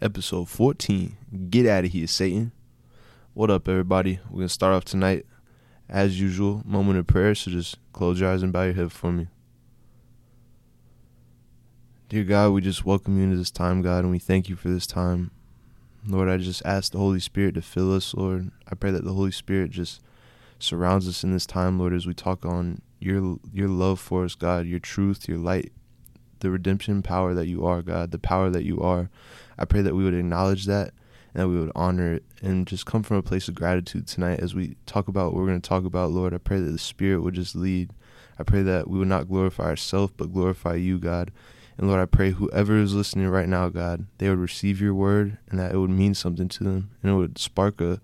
episode 14. Get out of here, Satan. What up, everybody? We're going to start off tonight, as usual, moment of prayer. So just close your eyes and bow your head for me. Dear God, we just welcome you into this time, God, and we thank you for this time. Lord, I just ask the Holy Spirit to fill us, Lord. I pray that the Holy Spirit just surrounds us in this time, Lord, as we talk on your your love for us, God, your truth, your light, the redemption power that you are, God, the power that you are. I pray that we would acknowledge that and that we would honor it and just come from a place of gratitude tonight as we talk about what we're going to talk about, Lord. I pray that the Spirit would just lead. I pray that we would not glorify ourselves, but glorify you, God. And Lord, I pray whoever is listening right now, God, they would receive your word and that it would mean something to them and it would spark a,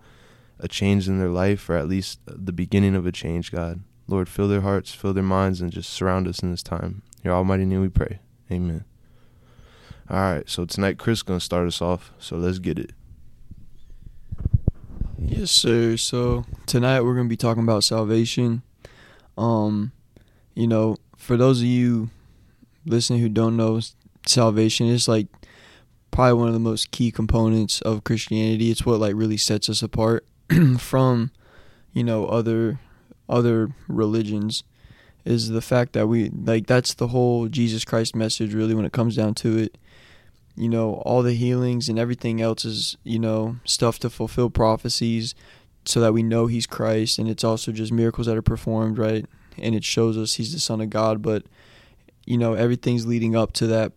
a change in their life or at least the beginning of a change, God. Lord, fill their hearts, fill their minds, and just surround us in this time. Your almighty name we pray. Amen. All right, so tonight Chris gonna start us off. So let's get it. Yes, sir. So tonight we're gonna be talking about salvation. Um, you know, for those of you listening who don't know, salvation is like probably one of the most key components of Christianity. It's what like really sets us apart from, you know, other other religions is the fact that we like that's the whole Jesus Christ message really when it comes down to it. You know, all the healings and everything else is, you know, stuff to fulfill prophecies so that we know he's Christ and it's also just miracles that are performed, right? And it shows us he's the son of God, but you know, everything's leading up to that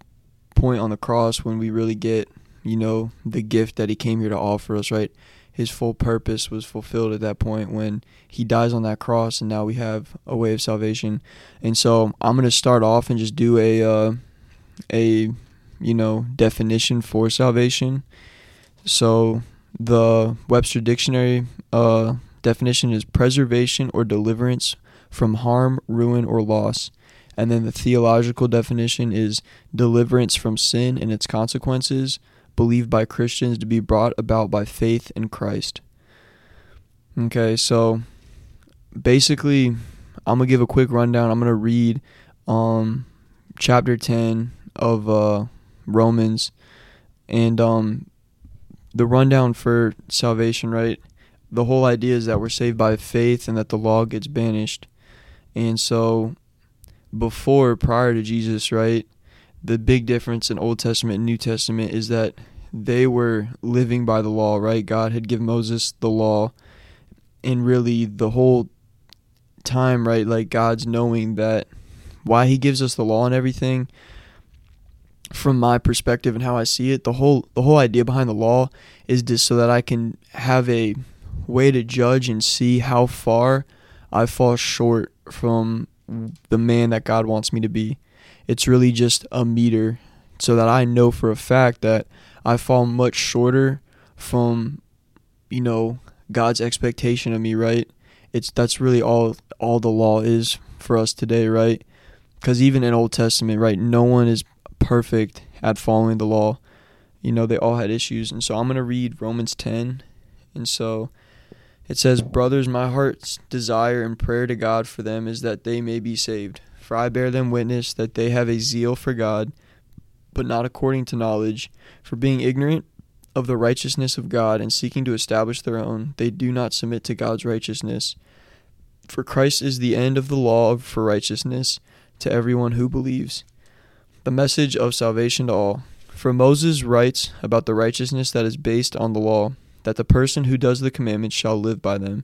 point on the cross when we really get, you know, the gift that he came here to offer us, right? His full purpose was fulfilled at that point when he dies on that cross and now we have a way of salvation. And so i'm going to start off and just do a uh, a you know definition for salvation. So the webster dictionary uh, definition is preservation or deliverance from harm ruin or loss. And then the theological definition is deliverance from sin and its consequences believed by Christians to be brought about by faith in Christ. Okay, so basically, I'm gonna give a quick rundown. I'm gonna read um, chapter 10 of uh, Romans, and um, the rundown for salvation. Right, the whole idea is that we're saved by faith and that the law gets banished, and so before prior to Jesus, right, the big difference in Old Testament and New Testament is that they were living by the law, right? God had given Moses the law, and really the whole time, right? Like God's knowing that why He gives us the law and everything. From my perspective and how I see it, the whole the whole idea behind the law is just so that I can have a way to judge and see how far I fall short from the man that God wants me to be. It's really just a meter so that I know for a fact that I fall much shorter from, you know, God's expectation of me, right? It's that's really all all the law is for us today, right? Because even in Old Testament, right, no one is perfect at following the law. You know, they all had issues, and so I'm gonna read Romans 10, and so it says, Brothers, my heart's desire and prayer to God for them is that they may be saved. For I bear them witness that they have a zeal for God, but not according to knowledge. For being ignorant of the righteousness of God and seeking to establish their own, they do not submit to God's righteousness. For Christ is the end of the law for righteousness to everyone who believes. The message of salvation to all. For Moses writes about the righteousness that is based on the law, that the person who does the commandments shall live by them.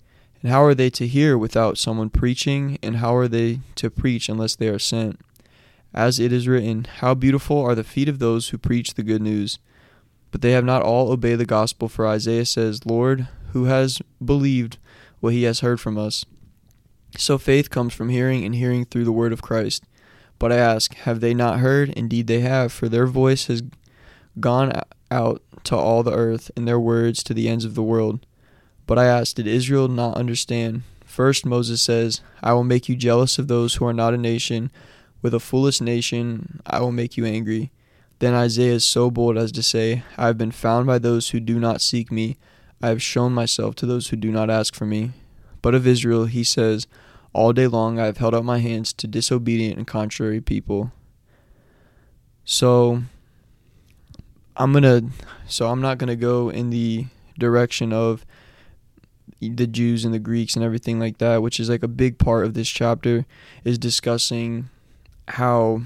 And how are they to hear without someone preaching? And how are they to preach unless they are sent? As it is written, How beautiful are the feet of those who preach the good news! But they have not all obeyed the gospel, for Isaiah says, Lord, who has believed what he has heard from us? So faith comes from hearing, and hearing through the word of Christ. But I ask, have they not heard? Indeed they have, for their voice has gone out to all the earth, and their words to the ends of the world. But I ask, did Israel not understand? First Moses says, I will make you jealous of those who are not a nation. With a foolish nation I will make you angry. Then Isaiah is so bold as to say, I have been found by those who do not seek me. I have shown myself to those who do not ask for me. But of Israel he says, All day long I have held out my hands to disobedient and contrary people. So I'm gonna so I'm not gonna go in the direction of the Jews and the Greeks and everything like that, which is like a big part of this chapter, is discussing how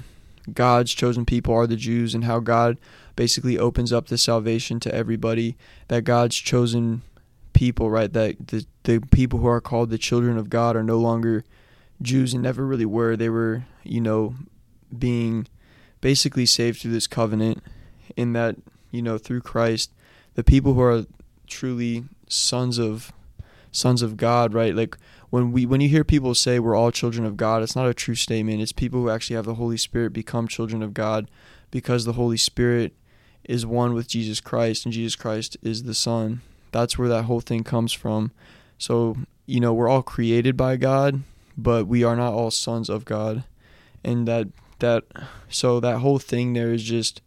God's chosen people are the Jews and how God basically opens up the salvation to everybody. That God's chosen people, right? That the the people who are called the children of God are no longer Jews and never really were. They were, you know, being basically saved through this covenant in that, you know, through Christ, the people who are truly sons of sons of God, right? Like when we when you hear people say we're all children of God, it's not a true statement. It's people who actually have the Holy Spirit become children of God because the Holy Spirit is one with Jesus Christ and Jesus Christ is the Son. That's where that whole thing comes from. So, you know, we're all created by God, but we are not all sons of God. And that that so that whole thing there is just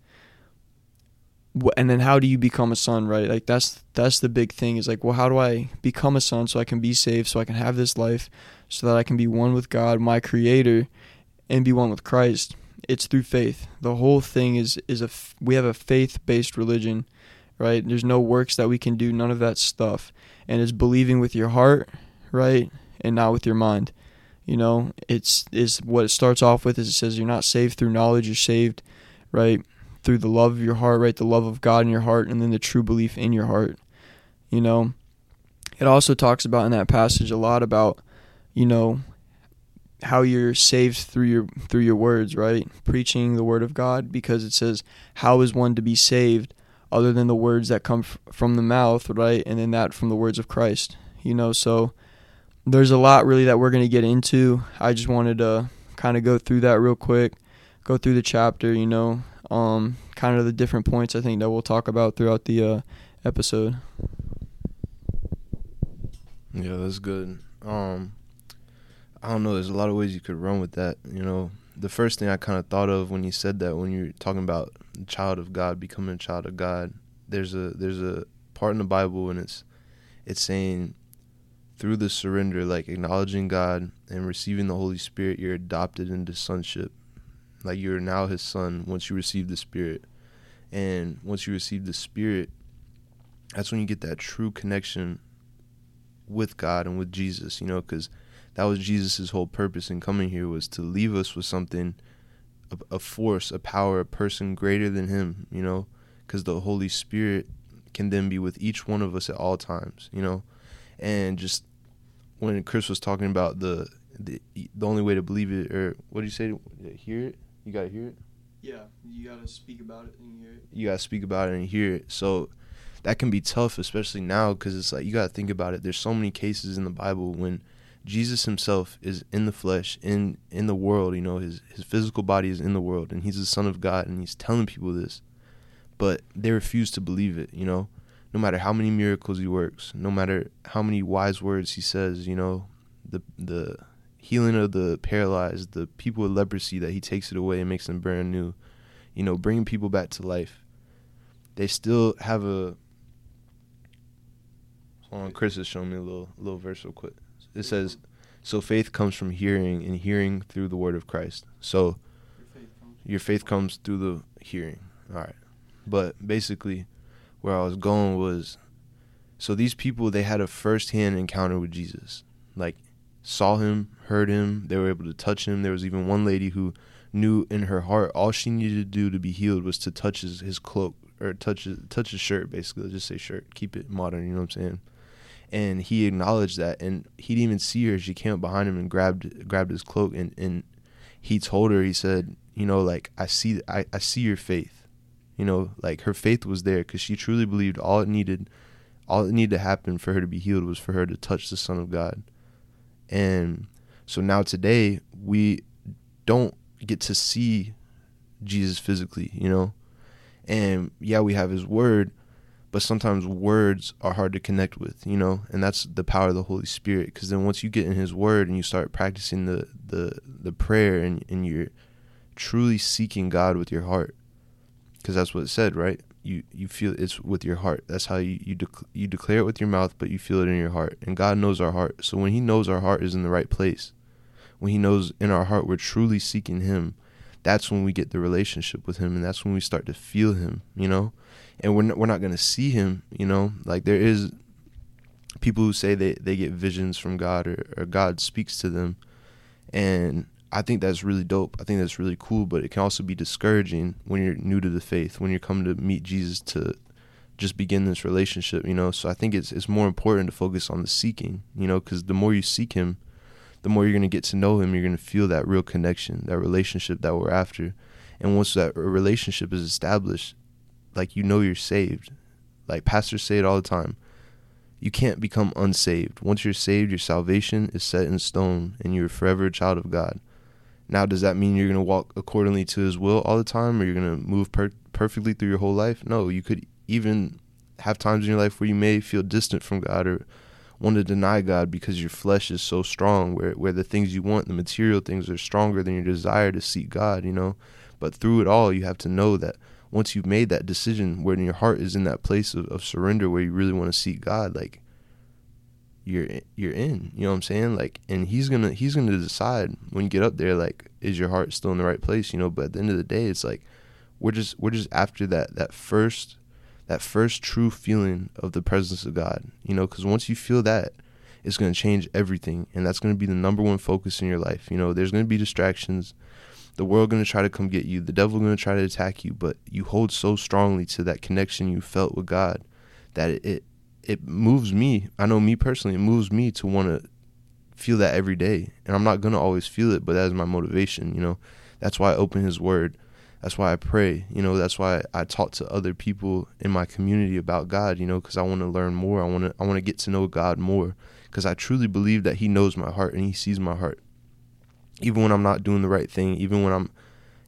and then how do you become a son right? Like that's that's the big thing is like well how do i become a son so i can be saved so i can have this life so that i can be one with god my creator and be one with christ? It's through faith. The whole thing is is a we have a faith based religion right? There's no works that we can do none of that stuff. And it's believing with your heart right and not with your mind. You know it's is what it starts off with is it says you're not saved through knowledge you're saved right through the love of your heart, right? The love of God in your heart, and then the true belief in your heart. You know, it also talks about in that passage a lot about, you know, how you're saved through your through your words, right? Preaching the word of God, because it says, "How is one to be saved other than the words that come f- from the mouth, right? And then that from the words of Christ." You know, so there's a lot really that we're going to get into. I just wanted to kind of go through that real quick, go through the chapter, you know, um, kind of the different points I think that we'll talk about throughout the uh, episode. Yeah, that's good. Um, I don't know. There's a lot of ways you could run with that. You know, the first thing I kind of thought of when you said that, when you're talking about the child of God becoming a child of God, there's a there's a part in the Bible and it's it's saying through the surrender, like acknowledging God and receiving the Holy Spirit, you're adopted into sonship. Like you're now his son once you receive the Spirit. And once you receive the Spirit, that's when you get that true connection with God and with Jesus, you know, because that was Jesus' whole purpose in coming here was to leave us with something, a, a force, a power, a person greater than him, you know, because the Holy Spirit can then be with each one of us at all times, you know, and just when Chris was talking about the the the only way to believe it, or what do you say? Hear it. You gotta hear it. Yeah, you gotta speak about it and hear it. You gotta speak about it and hear it. So that can be tough, especially now, because it's like you gotta think about it. There's so many cases in the Bible when Jesus Himself is in the flesh, in in the world. You know, his his physical body is in the world, and He's the Son of God, and He's telling people this, but they refuse to believe it. You know, no matter how many miracles He works, no matter how many wise words He says, you know, the the healing of the paralyzed, the people with leprosy that he takes it away and makes them brand new, you know, bringing people back to life. They still have a. Hold on, Chris is showing me a little little verse real quick. It says, "So faith comes from hearing, and hearing through the word of Christ." So, your faith comes through the hearing. All right, but basically, where I was going was, so these people they had a first-hand encounter with Jesus, like saw him, heard him. They were able to touch him. There was even one lady who knew in her heart all she needed to do to be healed was to touch his, his cloak or touch his, touch his shirt. Basically, Let's just say shirt. Keep it modern. You know what I'm saying? and he acknowledged that and he didn't even see her she came up behind him and grabbed grabbed his cloak and and he told her he said you know like i see i, I see your faith you know like her faith was there because she truly believed all it needed all it needed to happen for her to be healed was for her to touch the son of god and so now today we don't get to see jesus physically you know and yeah we have his word but sometimes words are hard to connect with, you know, and that's the power of the Holy Spirit. Because then once you get in His Word and you start practicing the the the prayer and and you're truly seeking God with your heart, because that's what it said, right? You you feel it's with your heart. That's how you you dec- you declare it with your mouth, but you feel it in your heart. And God knows our heart. So when He knows our heart is in the right place, when He knows in our heart we're truly seeking Him, that's when we get the relationship with Him, and that's when we start to feel Him, you know and we're not, we're not to see him you know like there is people who say they, they get visions from god or, or god speaks to them and i think that's really dope i think that's really cool but it can also be discouraging when you're new to the faith when you're coming to meet jesus to just begin this relationship you know so i think it's it's more important to focus on the seeking you know because the more you seek him the more you're going to get to know him you're going to feel that real connection that relationship that we're after and once that relationship is established like you know you're saved. Like pastors say it all the time. You can't become unsaved. Once you're saved, your salvation is set in stone and you're forever a child of God. Now, does that mean you're going to walk accordingly to his will all the time or you're going to move per- perfectly through your whole life? No, you could even have times in your life where you may feel distant from God or want to deny God because your flesh is so strong, where, where the things you want, the material things, are stronger than your desire to seek God, you know? But through it all, you have to know that once you've made that decision when your heart is in that place of, of surrender where you really want to seek God, like you're you're in. You know what I'm saying? Like and he's gonna he's gonna decide when you get up there, like, is your heart still in the right place, you know? But at the end of the day it's like we're just we're just after that that first that first true feeling of the presence of God, you know, because once you feel that, it's to change everything, and that's to be the number one focus in your life. You know, there's to be distractions, the world to try to come get you the devil to try to attack you but you hold so strongly to that connection you felt with god that it it, it moves me i know me personally it moves me to want to feel that every day. And i'm not going to always feel it but that is my motivation you know? That's why i open his word. That's why i pray you know? That's why i talk to other people in my community about god you know? Because i want to learn more. I want to i want to get to know god more. Because i truly believe that he knows my heart and he sees my heart. Even when I'm not doing the right thing, even when I'm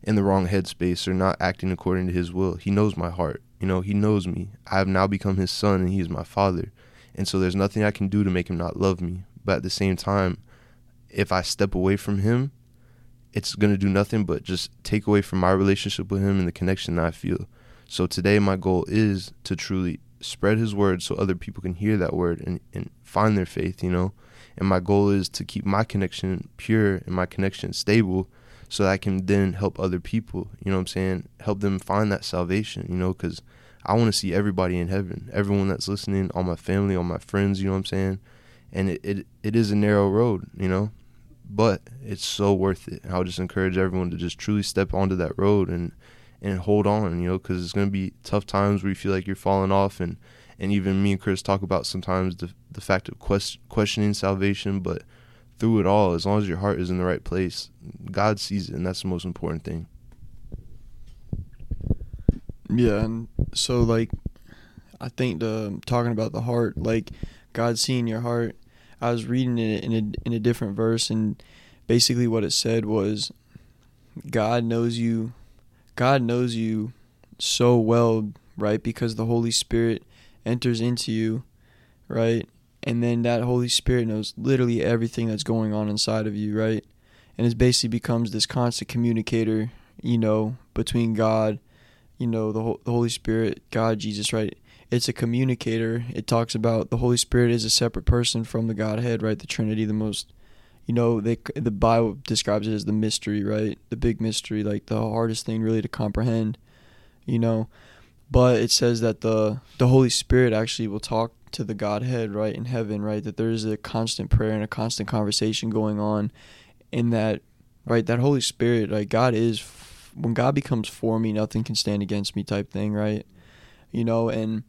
in the wrong headspace or not acting according to his will. He knows my heart. You know, he knows me. I have now become his son and he is my father. And so there's nothing I can do to make him not love me. But at the same time, if I step away from him, it's going to do nothing but just take away from my relationship with him and the connection that I feel. So today my goal is to truly spread his word so other people can hear that word and, and find their faith, you know. And my goal is to keep my connection pure and my connection stable so that I can then help other people, you know what I'm saying? Help them find that salvation, you know, because I want to see everybody in heaven, everyone that's listening, all my family, all my friends, you know what I'm saying? And it, it, it is a narrow road, you know, but it's so worth it. I would just encourage everyone to just truly step onto that road and, and hold on, you know, because it's going to be tough times where you feel like you're falling off and and even me and Chris talk about sometimes the the fact of quest, questioning salvation, but through it all, as long as your heart is in the right place, God sees it, and that's the most important thing. Yeah, and so like, I think the talking about the heart, like God seeing your heart. I was reading it in a in a different verse, and basically what it said was, God knows you, God knows you so well, right? Because the Holy Spirit enters into you, right? And then that Holy Spirit knows literally everything that's going on inside of you, right? And it basically becomes this constant communicator, you know, between God, you know, the, the Holy Spirit, God, Jesus, right? It's a communicator. It talks about the Holy Spirit is a separate person from the Godhead, right? The Trinity, the most, you know, they, the Bible describes it as the mystery, right? The big mystery, like the hardest thing really to comprehend, you know but it says that the the Holy Spirit actually will talk to the Godhead right in heaven, right? That there is a constant prayer and a constant conversation going on, in that right that Holy Spirit, like God is when God becomes for me, nothing can stand against me, type thing, right? You know, and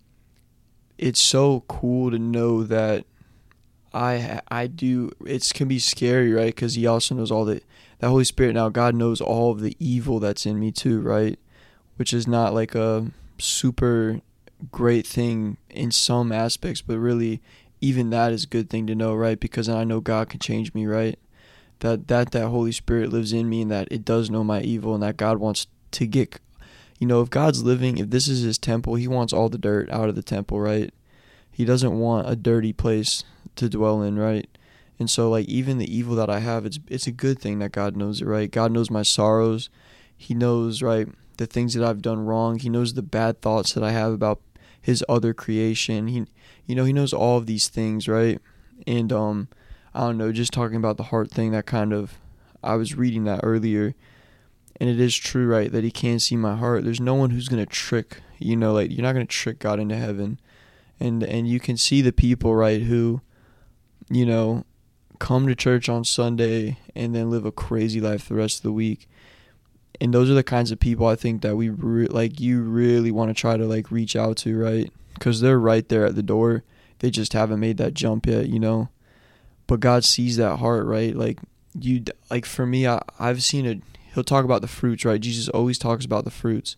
it's so cool to know that I I do it can be scary, right? Cuz he also knows all the that Holy Spirit now God knows all of the evil that's in me too, right? Which is not like a super great thing in some aspects, but really even that is a good thing to know, right? Because I know God can change me, right? That that that Holy Spirit lives in me and that it does know my evil and that God wants to get you know, if God's living, if this is his temple, he wants all the dirt out of the temple, right? He doesn't want a dirty place to dwell in, right? And so like even the evil that I have, it's it's a good thing that God knows it, right? God knows my sorrows. He knows, right, the things that I've done wrong. He knows the bad thoughts that I have about his other creation. He you know, he knows all of these things, right? And um I don't know, just talking about the heart thing that kind of I was reading that earlier and it is true, right, that he can see my heart. There's no one who's gonna trick you know, like you're not gonna trick God into heaven. And and you can see the people, right, who, you know, come to church on Sunday and then live a crazy life the rest of the week. And those are the kinds of people I think that we re- like you really want to try to like reach out to, right? Cuz they're right there at the door. They just haven't made that jump yet, you know. But God sees that heart, right? Like you like for me I I've seen it he'll talk about the fruits, right? Jesus always talks about the fruits.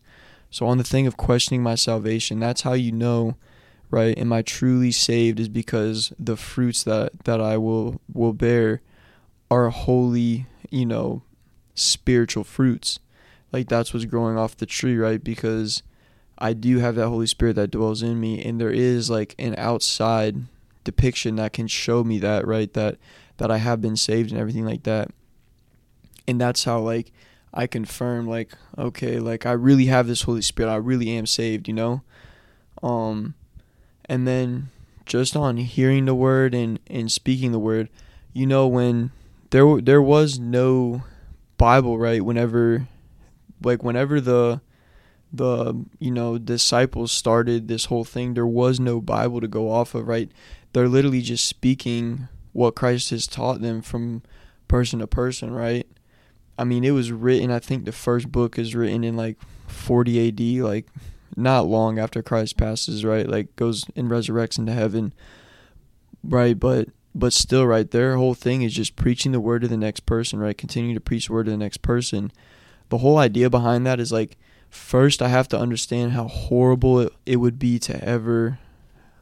So on the thing of questioning my salvation, that's how you know, right? Am I truly saved? Is because the fruits that that I will will bear are holy, you know, spiritual fruits. Like that's what's growing off the tree, right? Because I do have that Holy Spirit that dwells in me, and there is like an outside depiction that can show me that, right? That that I have been saved and everything like that. And that's how like I confirm like okay, like I really have this Holy Spirit. I really am saved, you know? Um and then just on hearing the word and and speaking the word, you know when there there was no Bible, right? Whenever like whenever the the you know disciples started this whole thing, there was no Bible to go off of, right? They're literally just speaking what Christ has taught them from person to person, right? I mean, it was written. I think the first book is written in like 40 A.D. Like not long after Christ passes, right? Like goes and resurrects into heaven, right? But but still, right? Their whole thing is just preaching the word to the next person, right? Continue to preach the word to the next person. The whole idea behind that is like, first I have to understand how horrible it, it would be to ever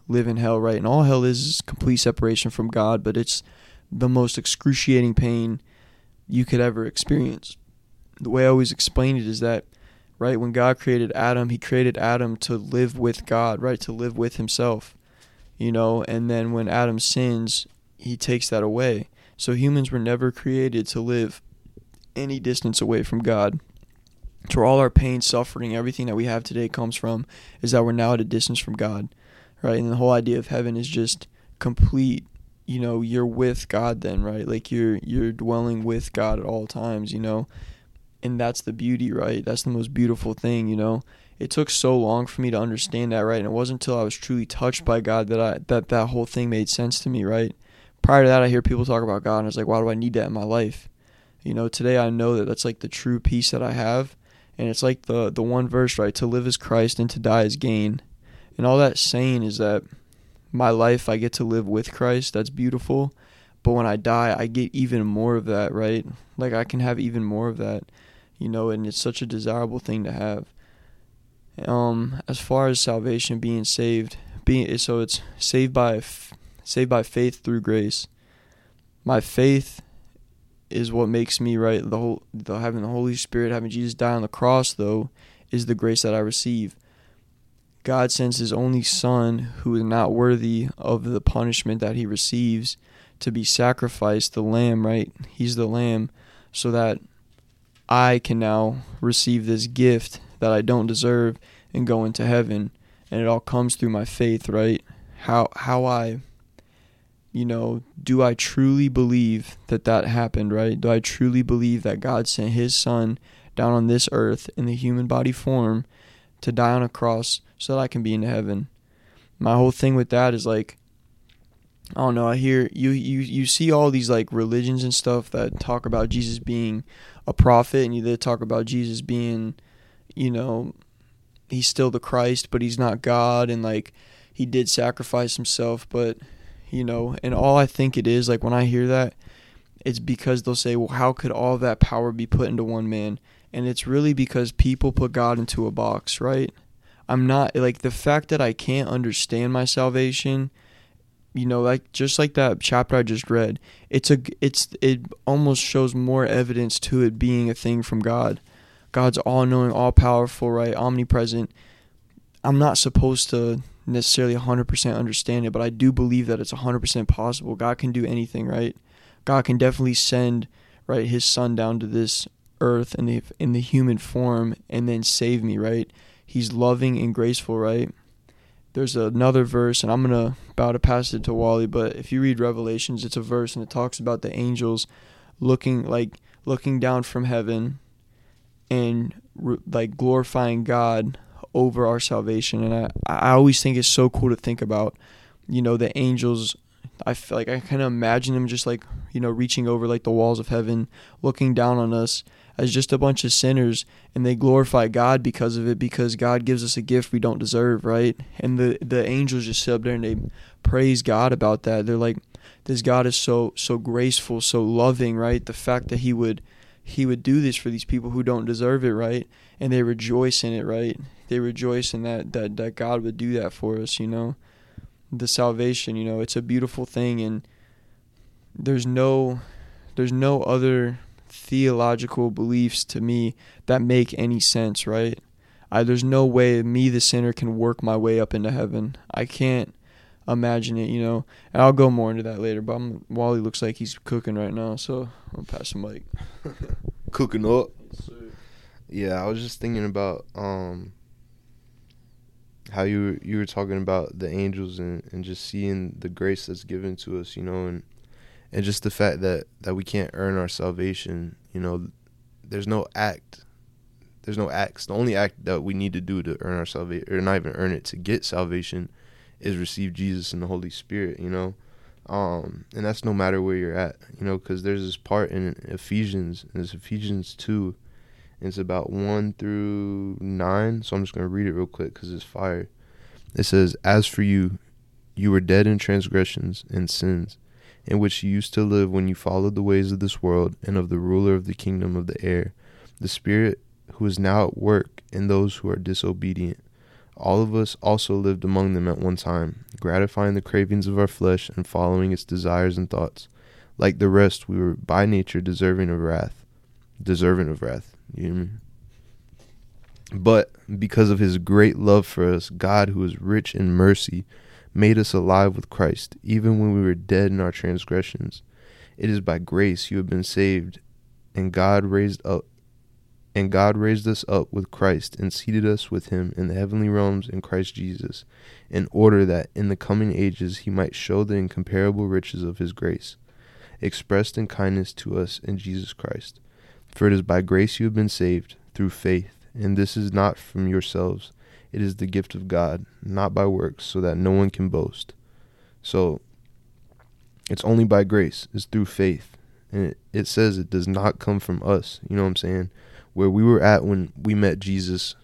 live in hell, right? And all hell is is complete separation from God, but it's the most excruciating pain you could ever experience. The way I always explain it is that, right, when God created Adam, he created Adam to live with God, right, to live with himself, you know, and then when Adam sins, he takes that away. So humans were never created to live any distance away from God. So all our pain, suffering, everything that we have today comes from is that we're now at a distance from God, right? And the whole idea of heaven is just complete you know you're with God then right? Like you're you're dwelling with God at all times you know? And that's the beauty right? That's the most beautiful thing you know? It took so long for me to understand that right? And it wasn't until I was truly touched by God that I that that whole thing made sense to me right? Prior to that I hear people talk about God and I was like why do I need that in my life? You know today I know that that's like the true peace that I have and it's like the the one verse right to live as Christ and to die as gain and all that saying is that my life I get to live with Christ. That's beautiful. But when I die, I get even more of that, right? Like I can have even more of that, you know, and it's such a desirable thing to have. Um, as far as salvation, being saved, being so it's saved by saved by faith through grace. My faith is what makes me right. The whole the having the Holy Spirit, having Jesus die on the cross, though, is the grace that I receive. God sends his only son, who is not worthy of the punishment that he receives, to be sacrificed, the lamb, right? He's the lamb, so that I can now receive this gift that I don't deserve and go into heaven. And it all comes through my faith, right? How how I you know, do I truly believe that that happened, right? Do I truly believe that God sent his son down on this earth in the human body form to die on a cross so that I can be in heaven. My whole thing with that is like I don't know, I hear you you you see all these like religions and stuff that talk about Jesus being a prophet and you they talk about Jesus being, you know, he's still the Christ, but he's not God and like he did sacrifice himself, but you know, and all I think it is, like when I hear that, it's because they'll say, well, how could all that power be put into one man? And it's really because people put God into a box, right? I'm not like the fact that I can't understand my salvation, you know, like just like that chapter I just read, it's a it's it almost shows more evidence to it being a thing from God. God's all knowing, all powerful, right? Omnipresent. I'm not supposed to necessarily 100% understand it, but I do believe that it's 100% possible. God can do anything, right? God can definitely send right his son down to this earth in the in the human form and then save me, right? He's loving and graceful, right? There's another verse, and I'm gonna about to pass it to Wally, but if you read Revelations, it's a verse and it talks about the angels looking like looking down from heaven and like glorifying God over our salvation. And I, I always think it's so cool to think about, you know, the angels. I feel like I kind of imagine them just like, you know, reaching over like the walls of heaven, looking down on us as just a bunch of sinners and they glorify God because of it because God gives us a gift we don't deserve, right? And the the angels just sit up there and they praise God about that. They're like this God is so so graceful, so loving, right? The fact that he would he would do this for these people who don't deserve it, right? And they rejoice in it, right? They rejoice in that that that God would do that for us, you know. The salvation, you know, it's a beautiful thing and there's no there's no other theological beliefs to me that make any sense, right? I, there's no way me, the sinner, can work my way up into heaven. I can't imagine it, you know. And I'll go more into that later. But I'm, Wally looks like he's cooking right now, so I'll pass the mic. cooking up. Yeah, I was just thinking about um how you you were talking about the angels and, and just seeing the grace that's given to us, you know, and and just the fact that that we can't earn our salvation, you know, there's no act. There's no acts. The only act that we need to do to earn our salvation, or not even earn it, to get salvation, is receive Jesus and the Holy Spirit, you know. Um, and that's no matter where you're at, you know, because there's this part in Ephesians, and it's Ephesians 2, and it's about 1 through 9. So I'm just going to read it real quick because it's fire. It says, As for you, you were dead in transgressions and sins, in which you used to live when you followed the ways of this world and of the ruler of the kingdom of the air, the Spirit who is now at work in those who are disobedient. All of us also lived among them at one time, gratifying the cravings of our flesh and following its desires and thoughts. Like the rest, we were by nature deserving of wrath. Deserving of wrath. You mean? But because of his great love for us, God, who is rich in mercy, made us alive with Christ, even when we were dead in our transgressions. It is by grace you have been saved, and God raised up and God raised us up with Christ and seated us with him in the heavenly realms in Christ Jesus, in order that in the coming ages he might show the incomparable riches of his grace, expressed in kindness to us in Jesus Christ. For it is by grace you have been saved, through faith, and this is not from yourselves. It is the gift of God, not by works, so that no one can boast. So, it's only by grace, it's through faith. And it, it says it does not come from us. You know what I'm saying? where we were at when we met Jesus,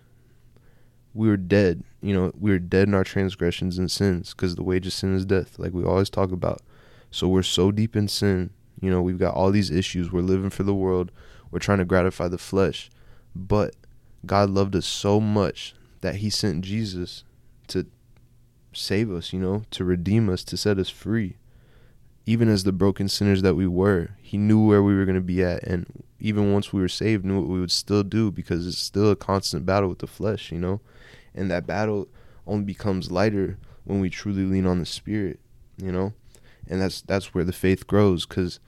we were dead. You know, we were dead in our transgressions and sins because the wage of sin is death, like we always talk about. So we're so deep in sin. You know, we've got all these issues. We're living for the world. We're trying to gratify the flesh. But God loved us so much that He sent Jesus to save us, you know, to redeem us, to set us free even as the broken sinners that we were, he knew where we were going to be at. And even once we were saved, knew what we would still do because it's still a constant battle with the flesh, you know? And that battle only becomes lighter when we truly lean on the Spirit, you know? And that's that's where the faith grows because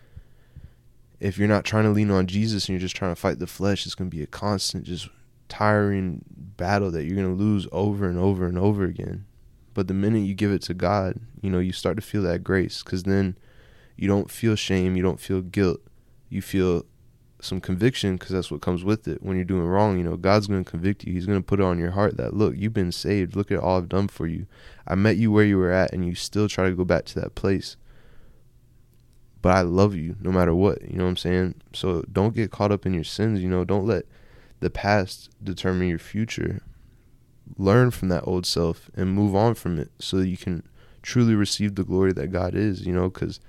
if you're not trying to lean on Jesus and you're just trying to fight the flesh, it's going to be a constant, just tiring battle that you're going to lose over and over and over again. But the minute you give it to God, you know, you start to feel that grace because then – you don't feel shame, you don't feel guilt, you feel some conviction because that's what comes with it. When you're doing wrong you know god's going to convict you. He's going to put it on your heart that look you've been saved. Look at all i've done for you. I met you where you were at and you still try to go back to that place but i love you no matter what you know what i'm saying? So don't get caught up in your sins you know? Don't let the past determine your future. Learn from that old self and move on from it so that you can truly receive the glory that God is, you know, because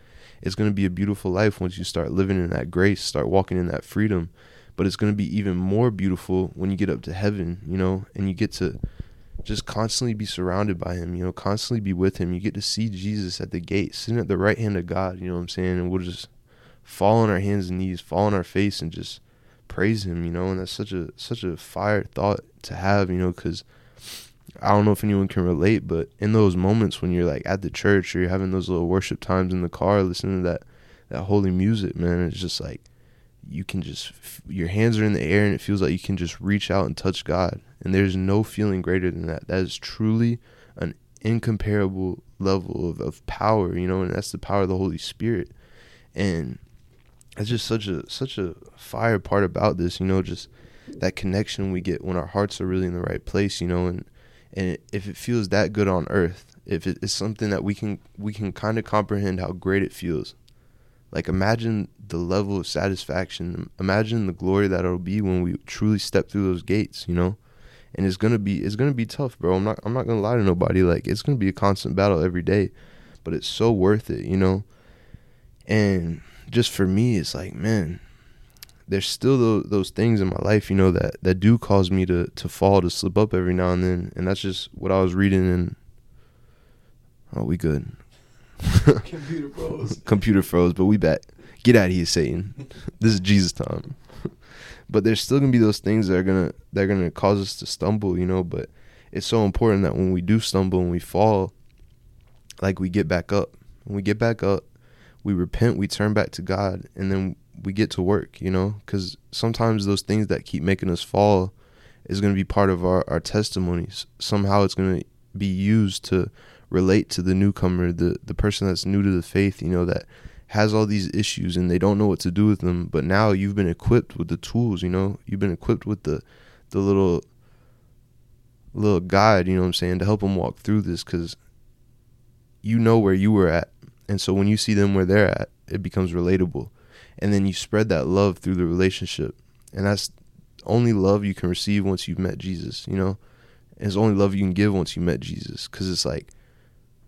it's going to be a beautiful life once you start living in that grace, start walking in that freedom. But it's going to be even more beautiful when you get up to heaven, you know, and you get to just constantly be surrounded by him, you know, constantly be with him. You get to see Jesus at the gate, sitting at the right hand of God, you know what I'm saying? And we'll just fall on our hands and knees, fall on our face and just praise him, you know, and that's such a such a fire thought to have, you know, cuz I don't know if anyone can relate, but in those moments when you're like at the church or you're having those little worship times in the car listening to that that holy music, man, it's just like you can just your hands are in the air and it feels like you can just reach out and touch God. And there's no feeling greater than that. That is truly an incomparable level of, of power, you know, and that's the power of the Holy Spirit. And it's just such a such a fire part about this, you know, just that connection we get when our hearts are really in the right place, you know, and and if it feels that good on earth, if it is something that we can we can kind of comprehend how great it feels. Like imagine the level of satisfaction, imagine the glory that it'll be when we truly step through those gates, you know? And it's to be it's to be tough, bro. I'm not I'm not to lie to nobody like it's to be a constant battle every day, but it's so worth it, you know? And just for me, it's like, man, there's still those, those things in my life, you know, that, that do cause me to, to fall, to slip up every now and then. And that's just what I was reading and oh, we good. Computer froze. Computer froze, but we bet. Get out of here, Satan. this is Jesus time. but there's still gonna be those things that are gonna that are gonna cause us to stumble, you know. But it's so important that when we do stumble and we fall, like we get back up. When we get back up, we repent, we turn back to God, and then we get to work, you know, because sometimes those things that keep making us fall is going to be part of our, our testimonies. Somehow it's going to be used to relate to the newcomer, the, the person that's new to the faith, you know, that has all these issues and they don't know what to do with them. But now you've been equipped with the tools, you know, you've been equipped with the, the little, little guide, you know what I'm saying, to help them walk through this because you know where you were at. And so when you see them where they're at, it becomes relatable and then you spread that love through the relationship and that's only love you can receive once you've met jesus you know and it's only love you can give once you met jesus because it's like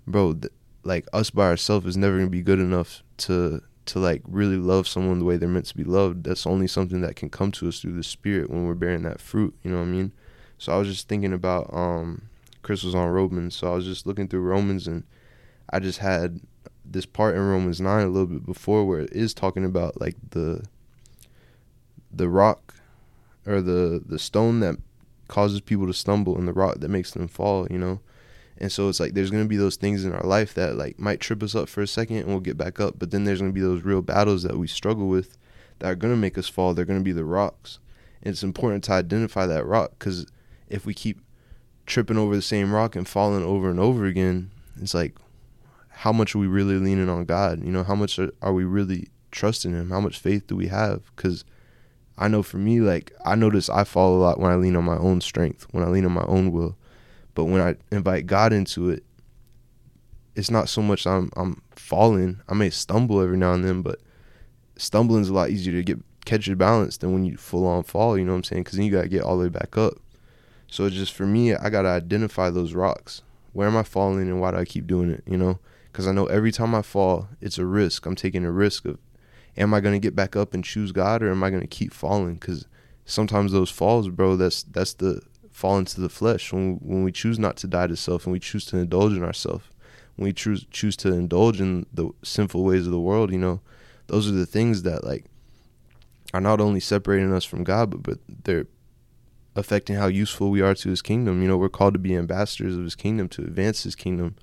bro th- like us by ourselves is never gonna be good enough to to like really love someone the way they're meant to be loved that's only something that can come to us through the spirit when we're bearing that fruit you know what i mean so i was just thinking about um chris was on romans so i was just looking through romans and i just had this part in Romans 9 a little bit before where it is talking about like the the rock or the the stone that causes people to stumble and the rock that makes them fall, you know. And so it's like there's going to be those things in our life that like might trip us up for a second and we'll get back up, but then there's going to be those real battles that we struggle with that are going to make us fall. They're going to be the rocks. And it's important to identify that rock cuz if we keep tripping over the same rock and falling over and over again, it's like how much are we really leaning on God? You know, how much are, are we really trusting Him? How much faith do we have? Because I know for me, like, I notice I fall a lot when I lean on my own strength, when I lean on my own will. But when I invite God into it, it's not so much I'm I'm falling. I may stumble every now and then, but stumbling is a lot easier to get catch your balance than when you full on fall. You know what I'm saying? Because then you gotta get all the way back up. So just for me, I gotta identify those rocks. Where am I falling, and why do I keep doing it? You know, because I know every time I fall, it's a risk. I'm taking a risk of, am I to get back up and choose God, or am I to keep falling? Because sometimes those falls, bro, that's that's the fall into the flesh. When when we choose not to die to self, and we choose to indulge in ourselves, when we choose choose to indulge in the sinful ways of the world, you know, those are the things that like are not only separating us from God, but but they're affecting how useful we are to His kingdom. You know, we're called to be ambassadors of His kingdom to advance His kingdom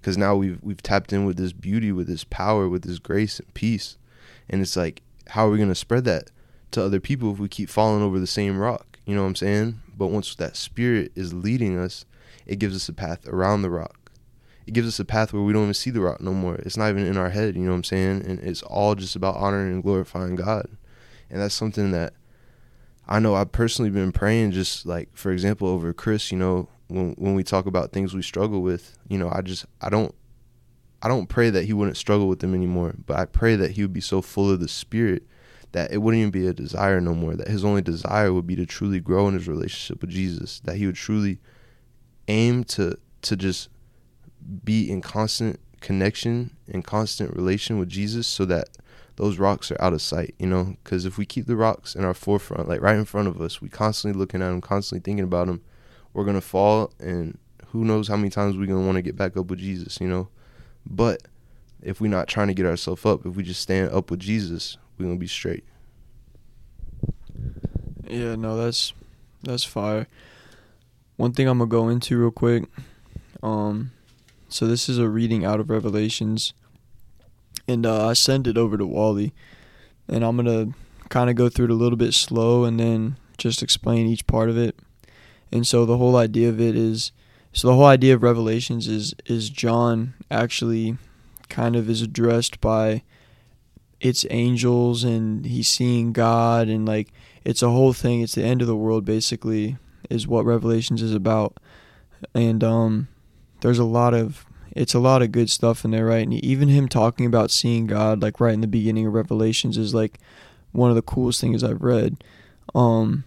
because now we've we've tapped in with this beauty, with this power, with this grace and peace, and it's like, how are we gonna spread that to other people if we keep falling over the same rock? You know what I'm saying? But once that spirit is leading us, it gives us a path around the rock. It gives us a path where we don't even see the rock no more. It's not even in our head, you know what I'm saying? And it's all just about honoring and glorifying God. And that's something that I know I've personally been praying just like for example over Chris, you know, when when we talk about things we struggle with, you know, I just I don't I don't pray that he wouldn't struggle with them anymore, but I pray that he would be so full of the spirit that it wouldn't even be a desire no more, that his only desire would be to truly grow in his relationship with Jesus, that he would truly aim to to just be in constant connection and constant relation with Jesus so that those rocks are out of sight, you know? Because if we keep the rocks in our forefront, like right in front of us, we constantly looking at them, constantly thinking about them, we're going to fall and who knows how many times we're going to want to get back up with Jesus, you know? But if we're not trying to get ourselves up, if we just stand up with Jesus, going to be straight. Yeah, no, that's that's fire. One thing I'm gonna go into real quick. Um, so this is a reading out of Revelations, and uh, I sent it over to Wally, and I'm gonna kind of go through it a little bit slow and then just explain each part of it. And so the whole idea of it is, so the whole idea of Revelations is is John actually kind of is addressed by its angels and he's seeing God and like it's a whole thing. It's the end of the world basically is what Revelations is about. And um there's a lot of it's a lot of good stuff in there, right? And even him talking about seeing God like right in the beginning of Revelations is like one of the coolest things I've read. Um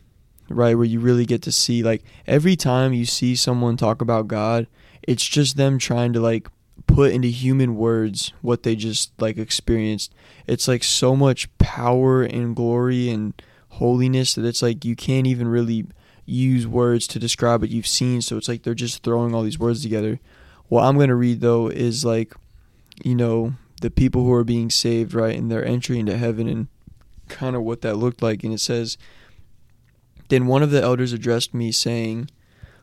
right where you really get to see like every time you see someone talk about God, it's just them trying to like put into human words what they just like experienced. It's like so much power and glory and holiness that it's like you can't even really use words to describe what you've seen. So it's like they're just throwing all these words together. What I'm going to read though is like, you know, the people who are being saved, right, and their entry into heaven and kind of what that looked like. And it says, Then one of the elders addressed me, saying,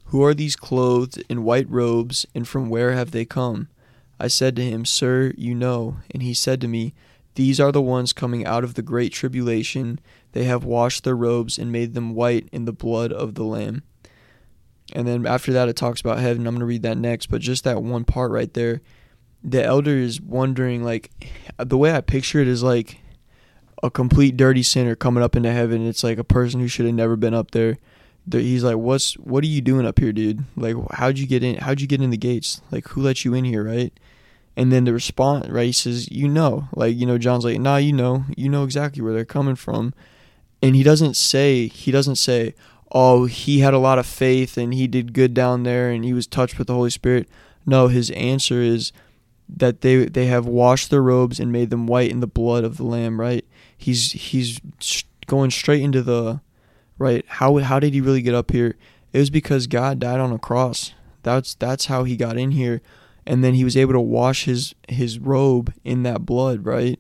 Who are these clothed in white robes, and from where have they come? I said to him, Sir, you know. And he said to me, These are the ones coming out of the great tribulation. They have washed their robes and made them white in the blood of the Lamb. And then after that, it talks about heaven. I'm going to read that next. But just that one part right there, the elder is wondering, like, the way I picture it is like a complete dirty sinner coming up into heaven. It's like a person who should have never been up there. He's like, "What's what are you doing up here, dude? Like, how'd you get in? How'd you get in the gates? Like, who let you in here, right?" And then the response, right? He says, "You know, like you know." John's like, "Nah, you know, you know exactly where they're coming from." And he doesn't say he doesn't say, "Oh, he had a lot of faith and he did good down there and he was touched with the Holy Spirit." No, his answer is that they they have washed their robes and made them white in the blood of the Lamb. Right? He's he's going straight into the right. How how did he really get up here? It was because God died on a cross. That's that's how he got in here and then he was able to wash his his robe in that blood, right?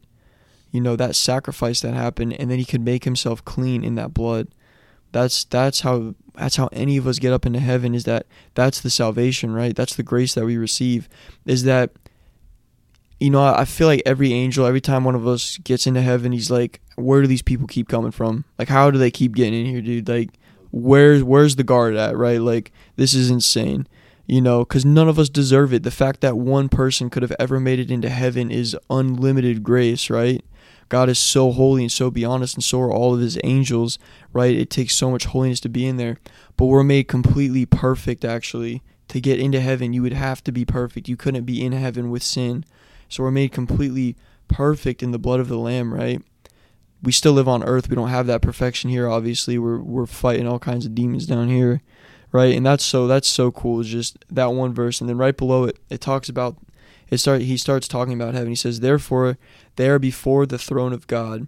You know, that sacrifice that happened and then he could make himself clean in that blood. That's that's how that's how any of us get up into heaven is that that's the salvation, right? That's the grace that we receive is that you know, I feel like every angel, every time one of us gets into heaven, he's like, "Where do these people keep coming from? Like, how do they keep getting in here, dude? Like, where's where's the guard at? Right? Like, this is insane." you know, because none of us deserve it. The fact that one person could have ever made it into heaven is unlimited grace, right? God is so holy and so beyond us, and so are all of his angels, right? It takes so much holiness to be in there. But we're made completely perfect, actually. To get into heaven, you would have to be perfect. You couldn't be in heaven with sin. So we're made completely perfect in the blood of the Lamb, right? We still live on earth. We don't have that perfection here, obviously. We're, we're fighting all kinds of demons down here right? And that's so that's so cool. It's just that one verse, and then right below it, it talks about it. Start he starts talking about heaven. He says, "Therefore, they are before the throne of God,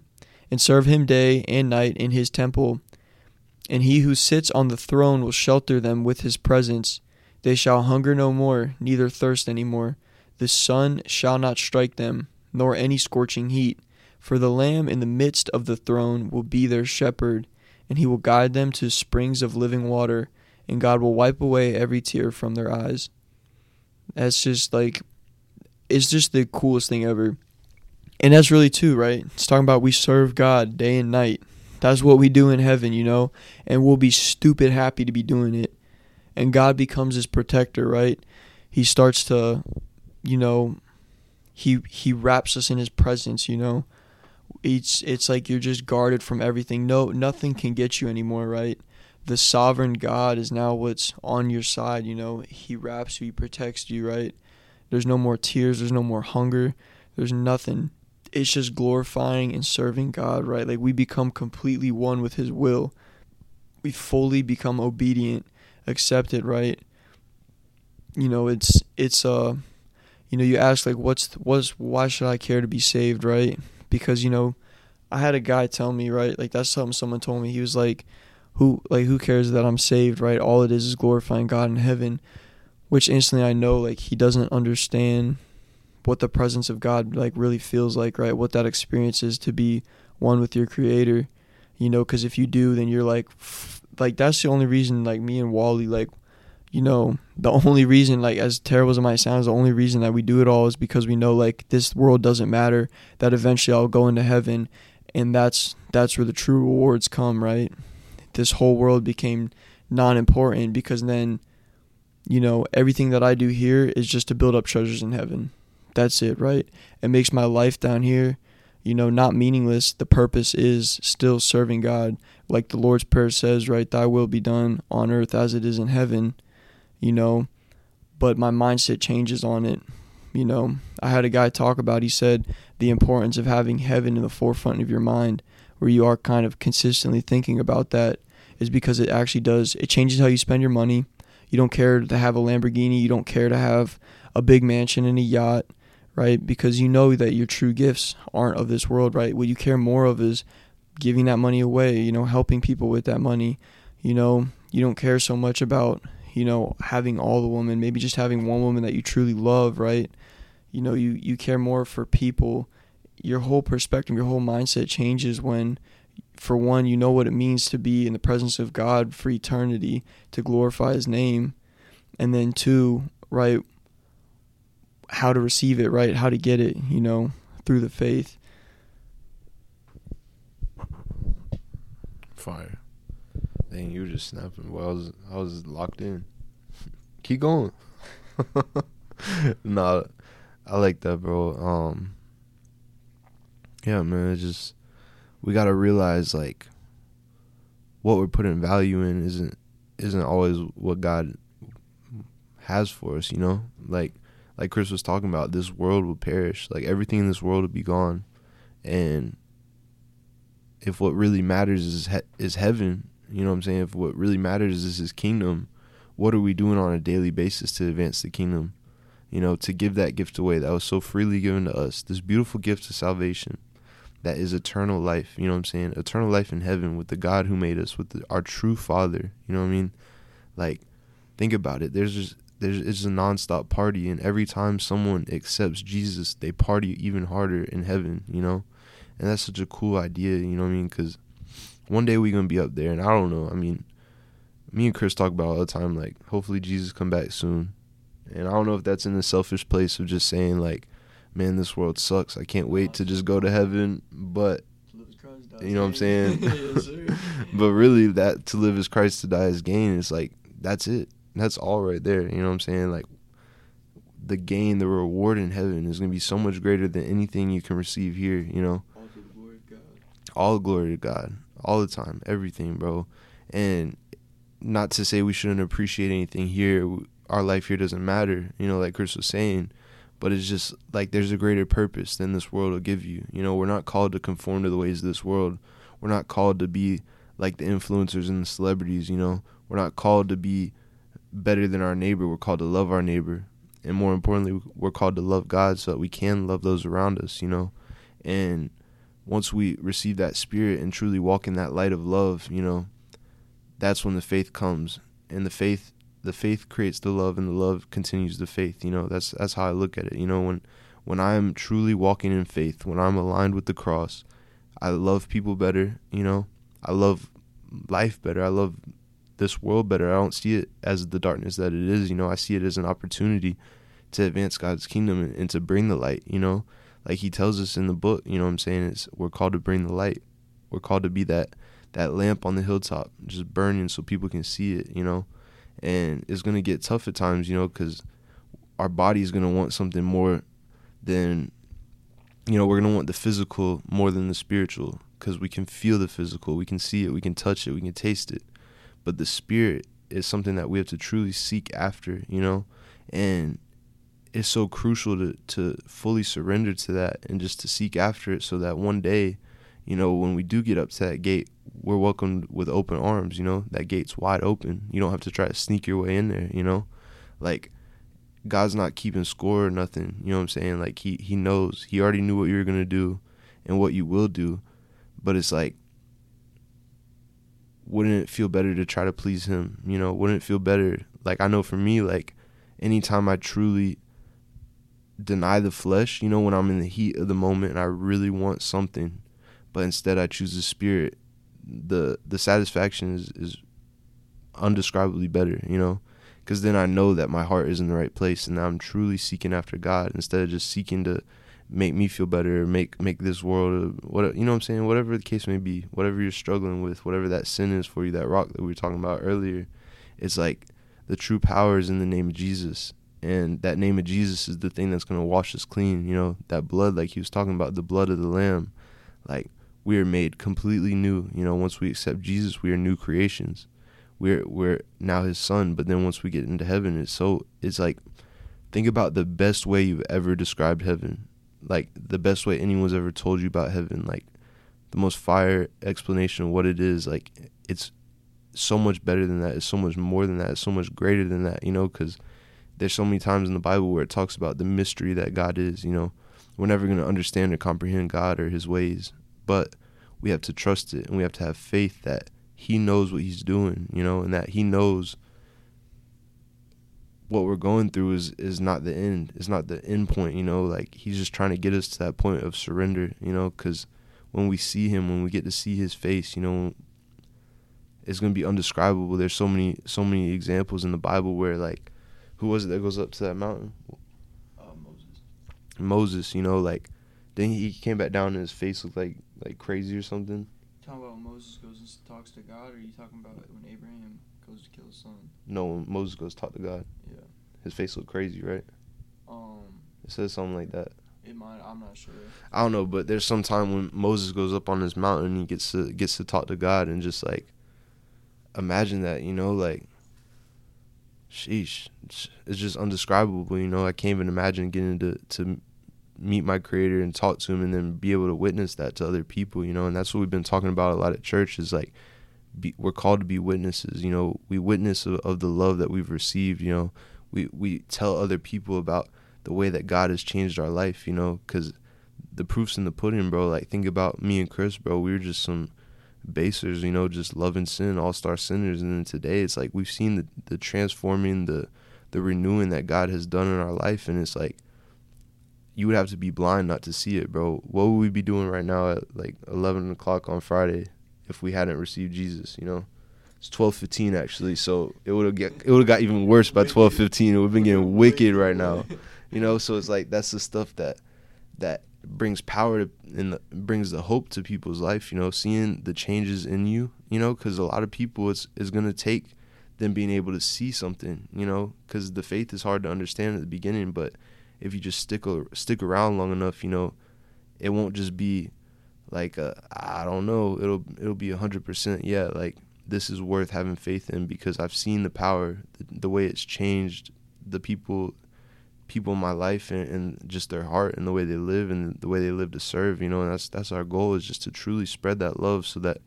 and serve Him day and night in His temple. And He who sits on the throne will shelter them with His presence. They shall hunger no more, neither thirst any more. The sun shall not strike them, nor any scorching heat." For the Lamb in the midst of the throne will be their shepherd, and he will guide them to springs of living water and God will wipe away every tear from their eyes. That's just like, it's just the coolest thing ever. And that's really too, right? It's talking about we serve God day and night. That's what we do in heaven, you know? And we'll be stupid happy to be doing it. And God becomes his protector, right? He starts to, you know, he he wraps us in his presence, you know? It's it's like you're just guarded from everything. No nothing can get you anymore, right? the sovereign God is now what's on your side. You know, He wraps you, He protects you, right? There's no more tears, there's no more hunger, there's nothing. It's just glorifying and serving God, right? Like we become completely one with His will. We fully become obedient, accepted, right? You know, it's it's uh you know, you ask like, what's what's why should I care to be saved, right? Because you know, I had a guy tell me, right, like that's something someone told me. He was like, who like who cares that I'm saved, right? All it is is glorifying God in heaven, which instantly I know like he doesn't understand what the presence of God like really feels like, right? What that experience is to be one with your creator. You know, cuz if you do, then you're like like that's the only reason like me and Wally like you know, the only reason, like, as terrible as it might sound, the only reason that we do it all is because we know, like, this world doesn't matter. That eventually I'll go into heaven, and that's that's where the true rewards come, right? This whole world became non-important because then, you know, everything that I do here is just to build up treasures in heaven. That's it, right? It makes my life down here, you know, not meaningless. The purpose is still serving God, like the Lord's prayer says, right? Thy will be done on earth as it is in heaven you know, but my mindset changes on it. You know, I had a guy talk about, he said, the importance of having heaven in the forefront of your mind, where you are kind of consistently thinking about that, is because it actually does, it changes how you spend your money. You don't care to have a Lamborghini, you don't care to have a big mansion and a yacht, right? Because you know that your true gifts aren't of this world, right? What you care more of is giving that money away, you know, helping people with that money. You know, you don't care so much about you know, having all the women, maybe just having one woman that you truly love, right? You know, you, you care more for people. Your whole perspective, your whole mindset changes when, for one, you know what it means to be in the presence of God for eternity, to glorify His name. And then, two, right, how to receive it, right? How to get it, you know, through the faith. Fire. Dang, you were just snapping. Well, I was I was locked in. Keep going. nah, I like that, bro. Um, yeah, man. It's just we gotta realize like what we're putting value in isn't isn't always what God has for us. You know, like like Chris was talking about, this world will perish. Like everything in this world will be gone, and if what really matters is he- is heaven you know what I'm saying? If what really matters is his kingdom, what are we doing on a daily basis to advance the kingdom? You know, to give that gift away that was so freely given to us, this beautiful gift of salvation that is eternal life, you know what I'm saying? Eternal life in heaven with the God who made us, with the, our true Father, you know what I mean? Like, think about it. There's just, there's, it's a nonstop party, and every time someone accepts Jesus, they party even harder in heaven, you know? And that's such a cool idea, you know what I mean? Because one day we're gonna be up there, and I don't know. I mean, me and Chris talk about all the time. Like, hopefully Jesus come back soon, and I don't know if that's in the selfish place of just saying like, man, this world sucks. I can't wait to just go to heaven, but you know what I'm saying? yes, but really, that to live as Christ, to die as gain. It's like that's it. That's all right there. You know what I'm saying? Like the gain, the reward in heaven is gonna be so much greater than anything you can receive here. You know, all glory to God. All glory to God all the time, everything, bro. And not to say we shouldn't appreciate anything here. Our life here doesn't matter, you know, like Chris was saying. But it's just like there's a greater purpose than this world will give you. You know, we're not called to conform to the ways of this world. We're not called to be like the influencers and the celebrities, you know. We're not called to be better than our neighbor. We're called to love our neighbor. And more importantly, we're called to love God so that we can love those around us, you know. And once we receive that spirit and truly walk in that light of love, you know, that's when the faith comes. And the faith the faith creates the love and the love continues the faith. You know, that's that's how I look at it. You know, when when I'm truly walking in faith, when I'm aligned with the cross, I love people better, you know. I love life better. I love this world better. I don't see it as the darkness that it is, you know. I see it as an opportunity to advance God's kingdom and, and to bring the light, you know like he tells us in the book, you know what I'm saying? It's we're called to bring the light. We're called to be that that lamp on the hilltop, just burning so people can see it, you know. And it's gonna get tough at times, you know, because our body is gonna want something more than, you know, we're gonna want the physical more than the spiritual, because we can feel the physical, we can see it, we can touch it, we can taste it, but the spirit is something that we have to truly seek after, you know, and it's so crucial to to fully surrender to that and just to seek after it so that one day you know when we do get up to that gate we're welcomed with open arms you know that gate's wide open you don't have to try to sneak your way in there you know like God's not keeping score or nothing. You know what I'm saying? Like he he knows. He already knew what you were gonna do and what you will do. But it's like wouldn't it feel better to try to please him? You know, wouldn't it feel better? Like I know for me, like anytime I truly deny the flesh, you know, when I'm in the heat of the moment and I really want something, but instead I choose the spirit, the the satisfaction is is undescribably better, you know, because then I know that my heart is in the right place and I'm truly seeking after God instead of just seeking to make me feel better, make make this world what you know what I'm saying, whatever the case may be, whatever you're struggling with, whatever that sin is for you, that rock that we were talking about earlier, it's like the true power is in the name of Jesus. And that name of Jesus is the thing that's going to wash us clean. You know, that blood, like he was talking about, the blood of the Lamb. Like, we are made completely new. You know, once we accept Jesus, we are new creations. We're we're now His Son. But then once we get into heaven, it's so it's like think about the best way you've ever described heaven, like the best way anyone's ever told you about heaven, like the most fire explanation of what it is. Like it's so much better than that. It's so much more than that. It's so much greater than that. You know, because there's so many times in the Bible where it talks about the mystery that God is. You know, we're never going to understand or comprehend God or His ways, but we have to trust it and we have to have faith that He knows what He's doing. You know, and that He knows what we're going through is is not the end. It's not the end point. You know, like He's just trying to get us to that point of surrender. You know, because when we see Him, when we get to see His face, you know, it's gonna be undescribable. There's so many so many examples in the Bible where like, who was it that goes up to that mountain? Uh, Moses. Moses. You know, like then he came back down and his face looked like like crazy or something. You talking about when Moses goes and talks to God, or are you talking about when Abraham goes to kill his son? No, when Moses goes talk to God, Yeah. his face looked crazy, right? Um, It says something like that. it might. I'm not sure. I don't know, but there's some time when Moses goes up on this mountain and he gets to gets to talk to God and just like imagine that, you know, like sheesh, it's just undescribable, you know. I can't even imagine getting to to meet my creator and talk to him and then be able to witness that to other people, you know. And that's what we've been talking about a lot at church is like be, we're called to be witnesses, you know. We witness of, of the love that we've received, you know. We we tell other people about the way that God has changed our life, you know, cuz the proof's in the pudding, bro. Like think about me and Chris, bro. We were just some basers, you know, just loving sin, all star sinners, and then today it's like we've seen the the transforming, the the renewing that God has done in our life, and it's like you would have to be blind not to see it, bro. What would we be doing right now at like eleven o'clock on Friday if we hadn't received Jesus? You know, it's twelve fifteen actually, so it would have get it would have got even worse by twelve fifteen. It would have been getting wicked right now, you know. So it's like that's the stuff that that brings power to and the, brings the hope to people's life. You know, seeing the changes in you. You know, because a lot of people it's is gonna take them being able to see something. You know, because the faith is hard to understand at the beginning, but if you just stick stick around long enough, you know, it won't just be like I don't know. It'll it'll be a hundred percent. Yeah, like this is worth having faith in because I've seen the power, the, the way it's changed the people people in my life and, and, just their heart and the way they live and the way they live to serve you know and that's that's our goal is just to truly spread that love so that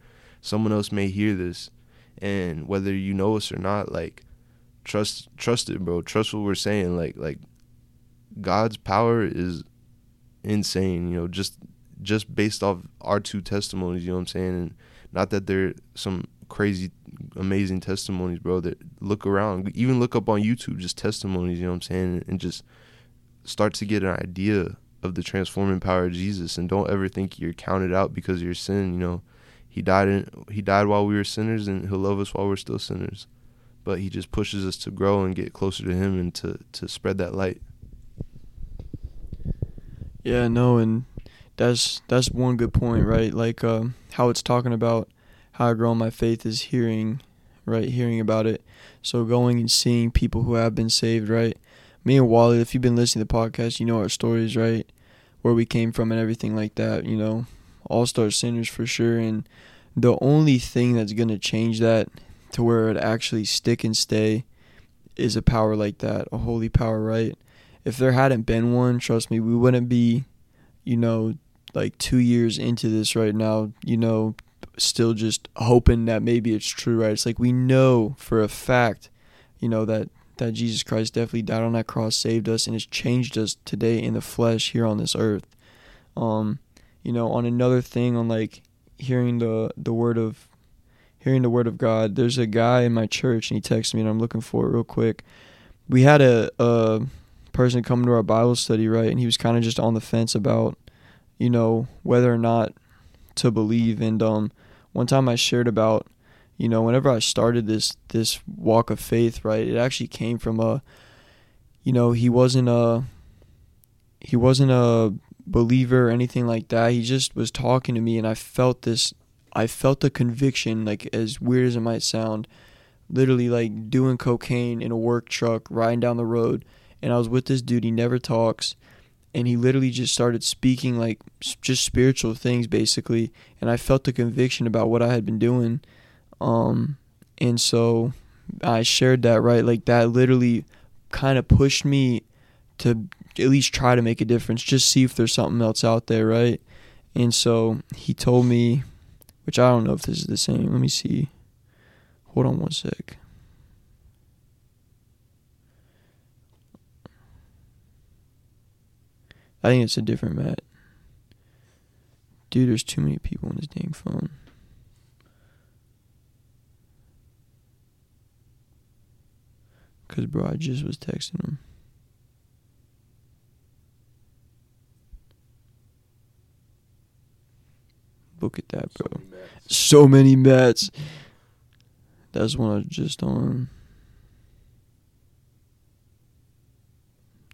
someone else may hear this. And whether you know us or not like trust trust it bro. Trust what we're saying. Like like god's power is insane you know just just based off our two testimonies you know what i'm saying? And not that they're some crazy amazing testimonies bro that look around. Even look up on youtube just testimonies you know what i'm saying? And just start to get an idea of the transforming power of jesus. And don't ever think you're counted out because of your sin you know? He died in, he died while we were sinners and he'll love us while we're still sinners. But he just pushes us to grow and get closer to him and to to spread that light. Yeah no and that's that's one good point right? Like uh, how it's talking about how I grow my faith is hearing, right? Hearing about it. So going and seeing people who have been saved, right? Me and Wally, if you've been listening to the podcast, you know our stories, right? Where we came from and everything like that, you know, all star sinners for sure. And the only thing that's going to change that to where it actually stick and stay is a power like that, a holy power, right? If there hadn't been one, trust me, we wouldn't be, you know, like two years into this right now, you know, still just hoping that maybe it's true, right? It's like we know for a fact, you know, that that Jesus Christ definitely died on that cross, saved us, and has changed us today in the flesh here on this earth. Um, you know, on another thing, on like hearing the the word of hearing the word of God. There's a guy in my church, and he texted me, and I'm looking for it real quick. We had a a person come to our Bible study, right, and he was kind of just on the fence about, you know, whether or not to believe. And um, one time I shared about you know whenever i started this this walk of faith right it actually came from a you know he wasn't a he wasn't a believer or anything like that. He just was talking to me and i felt this i felt the conviction like as weird as it might sound literally like doing cocaine in a work truck riding down the road. And i was with this dude he never talks and he literally just started speaking like just spiritual things basically and i felt the conviction about what i had been doing um, and so I shared that, right? Like that literally kind of pushed me to at least try to make a difference, just see if there's something else out there, right? And so he told me, which I don't know if this is the same. Let me see. Hold on one sec. I think it's a different Matt. Dude, there's too many people on this dang phone. Cause bro, I just was texting him. Look at that, bro. So many Matts. That's one I was just on.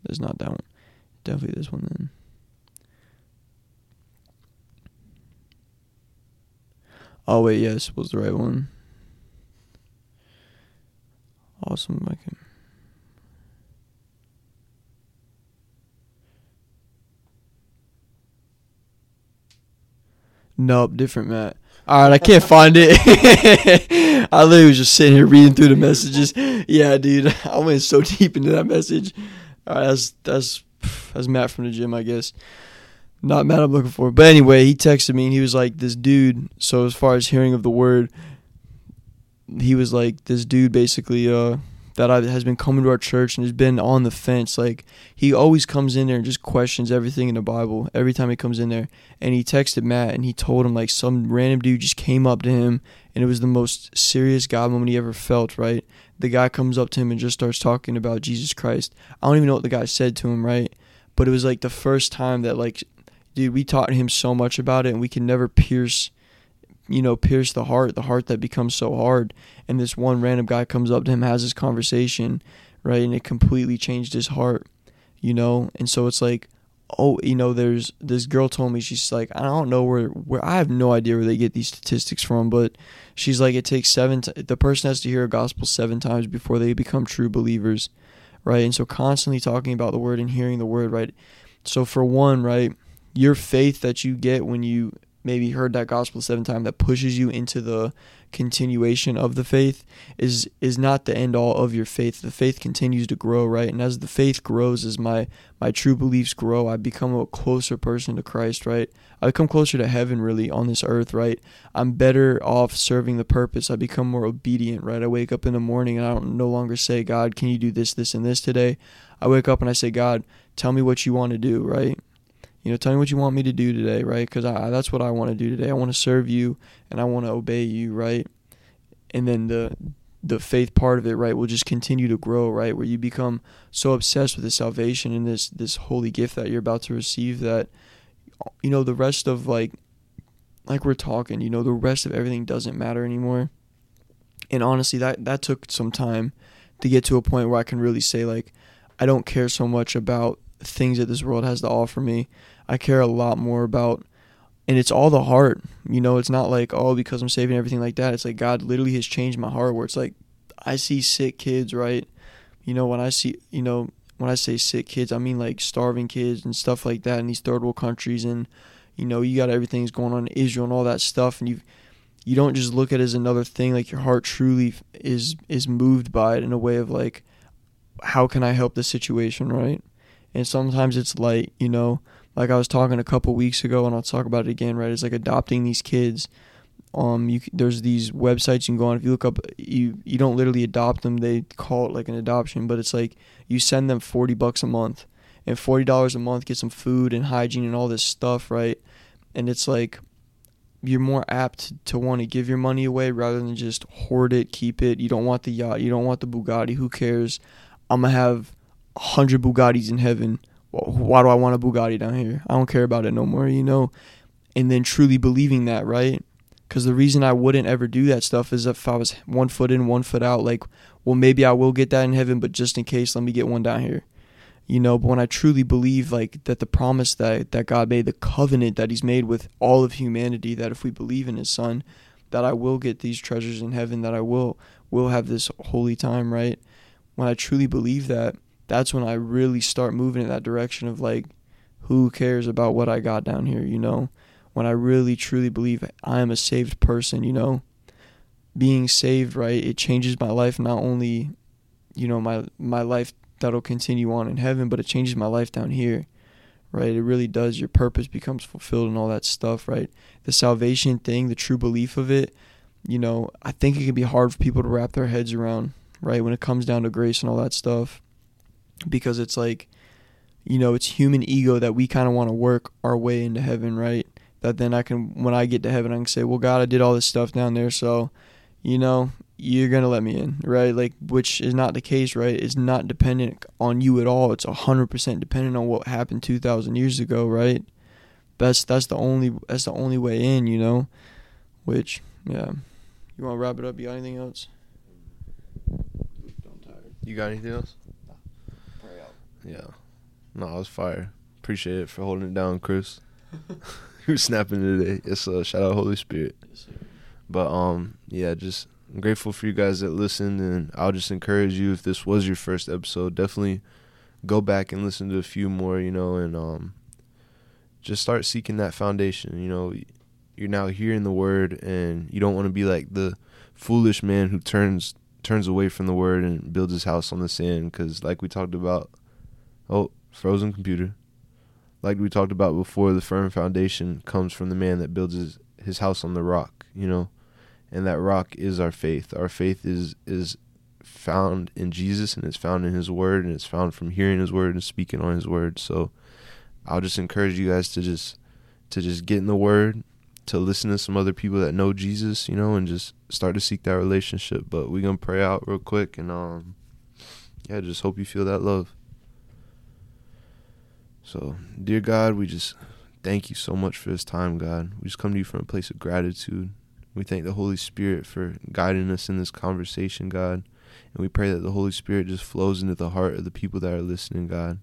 That's not that one. Definitely this one then. Oh wait, yes, was the right one. Awesome, I can. Nope, different Matt. All right, I can't find it. I literally was just sitting here reading through the messages. Yeah, dude, I went so deep into that message. All right, that's that's that's Matt from the gym, I guess. Not Matt I'm looking for, but anyway, he texted me and he was like, "This dude." So as far as hearing of the word, he was like, "This dude basically uh that I, has been coming to our church and has been on the fence. Like he always comes in there and just questions everything in the Bible every time he comes in there. And he texted Matt and he told him like some random dude just came up to him and it was the most serious God moment he ever felt. Right, the guy comes up to him and just starts talking about Jesus Christ. I don't even know what the guy said to him. Right, but it was like the first time that like, dude, we taught him so much about it and we can never pierce you know, pierce the heart, the heart that becomes so hard. And this one random guy comes up to him, has this conversation, right? And it completely changed his heart, you know? And so it's like, oh, you know, there's this girl told me, she's like, I don't know where, where I have no idea where they get these statistics from, but she's like, it takes seven, t- the person has to hear a gospel seven times before they become true believers, right? And so constantly talking about the word and hearing the word, right? So for one, right, your faith that you get when you maybe heard that gospel seven times that pushes you into the continuation of the faith is is not the end all of your faith. The faith continues to grow right? And as the faith grows as my my true beliefs grow i become a closer person to christ right? I become closer to heaven really on this earth right? I'm better off serving the purpose. I become more obedient right? I wake up in the morning and i don't no longer say god can you do this this and this today? I wake up and i say god tell me what you want to do right you know, tell me what you want me to do today, right? Because I, that's what I want to do today. I want to serve you and I want to obey you, right? And then the the faith part of it, right, will just continue to grow, right? Where you become so obsessed with the salvation and this this holy gift that you're about to receive that you know the rest of like like we're talking, you know, the rest of everything doesn't matter anymore. And honestly, that that took some time to get to a point where I can really say like I don't care so much about things that this world has to offer me. I care a lot more about and it's all the heart. You know, it's not like, oh, because I'm saving everything like that. It's like God literally has changed my heart where it's like I see sick kids, right? You know, when I see, you know, when I say sick kids, I mean like starving kids and stuff like that in these third world countries and you know, you got everything's going on in Israel and all that stuff and you you don't just look at it as another thing like your heart truly is is moved by it in a way of like how can I help the situation, right? And sometimes it's light, you know. Like I was talking a couple weeks ago, and I'll talk about it again, right? It's like adopting these kids. um you there's these websites you can go on if you look up you you don't literally adopt them they call it like an adoption but it's like you send them 40 bucks a month and $40 a month get some food and hygiene and all this stuff right and it's like you're more apt to want to give your money away rather than just hoard it keep it you don't want the yacht you don't want the bugatti who cares i'm gonna have 100 bugattis in heaven Wh- why do i want a bugatti down here i don't care about it no more you know and then truly believing that right because the reason I wouldn't ever do that stuff is if I was one foot in, one foot out. Like, well, maybe I will get that in heaven, but just in case, let me get one down here. You know, but when I truly believe like that the promise that that God made, the covenant that He's made with all of humanity, that if we believe in His Son, that I will get these treasures in heaven, that I will will have this holy time, right? When I truly believe that, that's when I really start moving in that direction of like, who cares about what I got down here, you know? when I really truly believe I am a saved person, you know, being saved, right? It changes my life not only, you know, my my life that'll continue on in heaven, but it changes my life down here. Right? It really does. Your purpose becomes fulfilled and all that stuff, right? The salvation thing, the true belief of it, you know, I think it can be hard for people to wrap their heads around, right? When it comes down to grace and all that stuff. Because it's like, you know, it's human ego that we kind of want to work our way into heaven, right? that then I can when I get to heaven I can say, "Well, God, I did all this stuff down there, so you know, you're to let me in." Right? Like which is not the case, right? It's not dependent on you at all. It's 100% dependent on what happened 2000 years ago, right? That's that's the only that's the only way in, you know. Which, yeah. You want to wrap it up? You got anything else? You got anything else? Yeah. No, I was fire. Appreciate it for holding it down, Chris. were snapping today. Yes, uh, shout out Holy Spirit. But um, yeah, just I'm grateful for you guys that listened, and I'll just encourage you if this was your first episode, definitely go back and listen to a few more, you know, and um, just start seeking that foundation. You know, you're now hearing the word, and you don't want to be like the foolish man who turns turns away from the word and builds his house on the sand, because like we talked about, oh, frozen computer like we talked about before, the firm foundation comes from the man that builds his, his house on the rock, you know, and that rock is our faith. Our faith is is found in Jesus and it's found in His Word and it's found from hearing His Word and speaking on His Word. So I'll just encourage you guys to just to just get in the Word, to listen to some other people that know Jesus, you know, and just start to seek that relationship. But we're gonna pray out real quick and um yeah, just hope you feel that love. So, dear God, we just thank you so much for this time, God. We just come to you from a place of gratitude. We thank the Holy Spirit for guiding us in this conversation, God. And we pray that the Holy Spirit just flows into the heart of the people that are listening, God.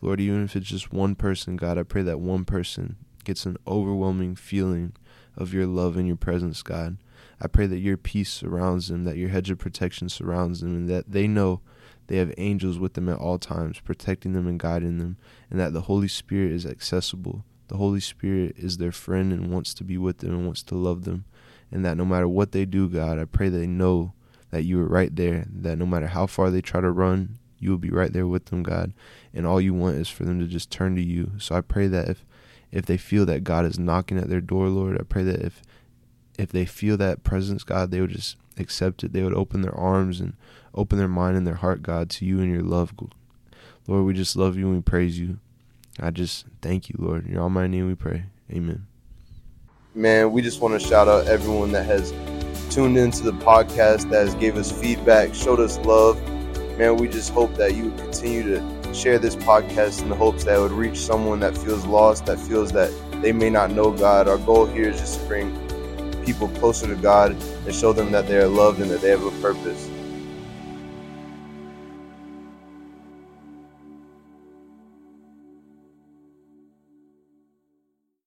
Lord, even if it's just one person, God, I pray that one person gets an overwhelming feeling of your love and your presence, God. I pray that your peace surrounds them, that your hedge of protection surrounds them, and that they know they have angels with them at all times, protecting them and guiding them, and that the Holy Spirit is accessible. The Holy Spirit is their friend and wants to be with them and wants to love them. And that no matter what they do, God, I pray they know that you are right there, that no matter how far they try to run, you will be right there with them, God. And all you want is for them to just turn to you. So I pray that if if they feel that God is knocking at their door, Lord, I pray that if if they feel that presence, God, they would just accept it. They would open their arms and open their mind and their heart, God, to you and your love. Lord, we just love you and we praise you. I just thank you, Lord. In your almighty name we pray. Amen. Man, we just want to shout out everyone that has tuned into the podcast, that has gave us feedback, showed us love. Man, we just hope that you would continue to share this podcast in the hopes that it would reach someone that feels lost, that feels that they may not know God. Our goal here is just to bring people closer to God and show them that they are loved and that they have a purpose.